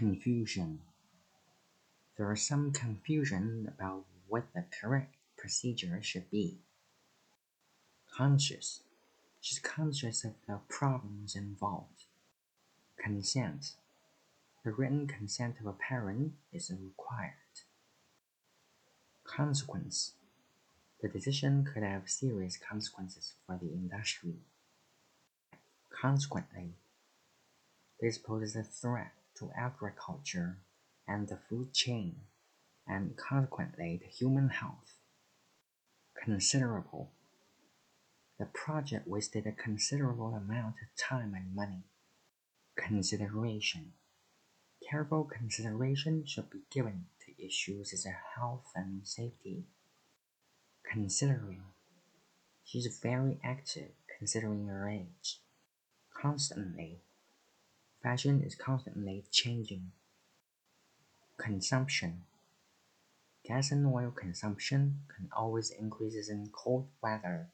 Confusion. There is some confusion about what the correct procedure should be. Conscious. She's conscious of the problems involved. Consent. The written consent of a parent is required. Consequence. The decision could have serious consequences for the industry. Consequently, this poses a threat to agriculture and the food chain, and consequently to human health. Considerable. The project wasted a considerable amount of time and money. Consideration. Careful consideration should be given to issues as health and safety. Considering. She's very active considering her age. Constantly. Fashion is constantly changing. Consumption. Gas and oil consumption can always increase in cold weather.